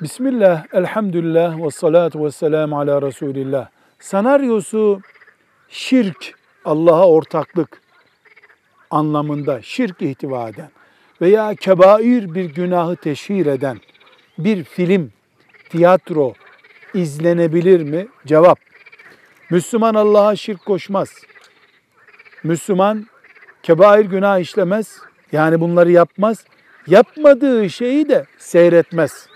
Bismillah, elhamdülillah ve salatu ve selamu ala Resulillah. Senaryosu şirk, Allah'a ortaklık anlamında şirk ihtiva eden veya kebair bir günahı teşhir eden bir film, tiyatro izlenebilir mi? Cevap. Müslüman Allah'a şirk koşmaz. Müslüman kebair günah işlemez. Yani bunları yapmaz. Yapmadığı şeyi de seyretmez.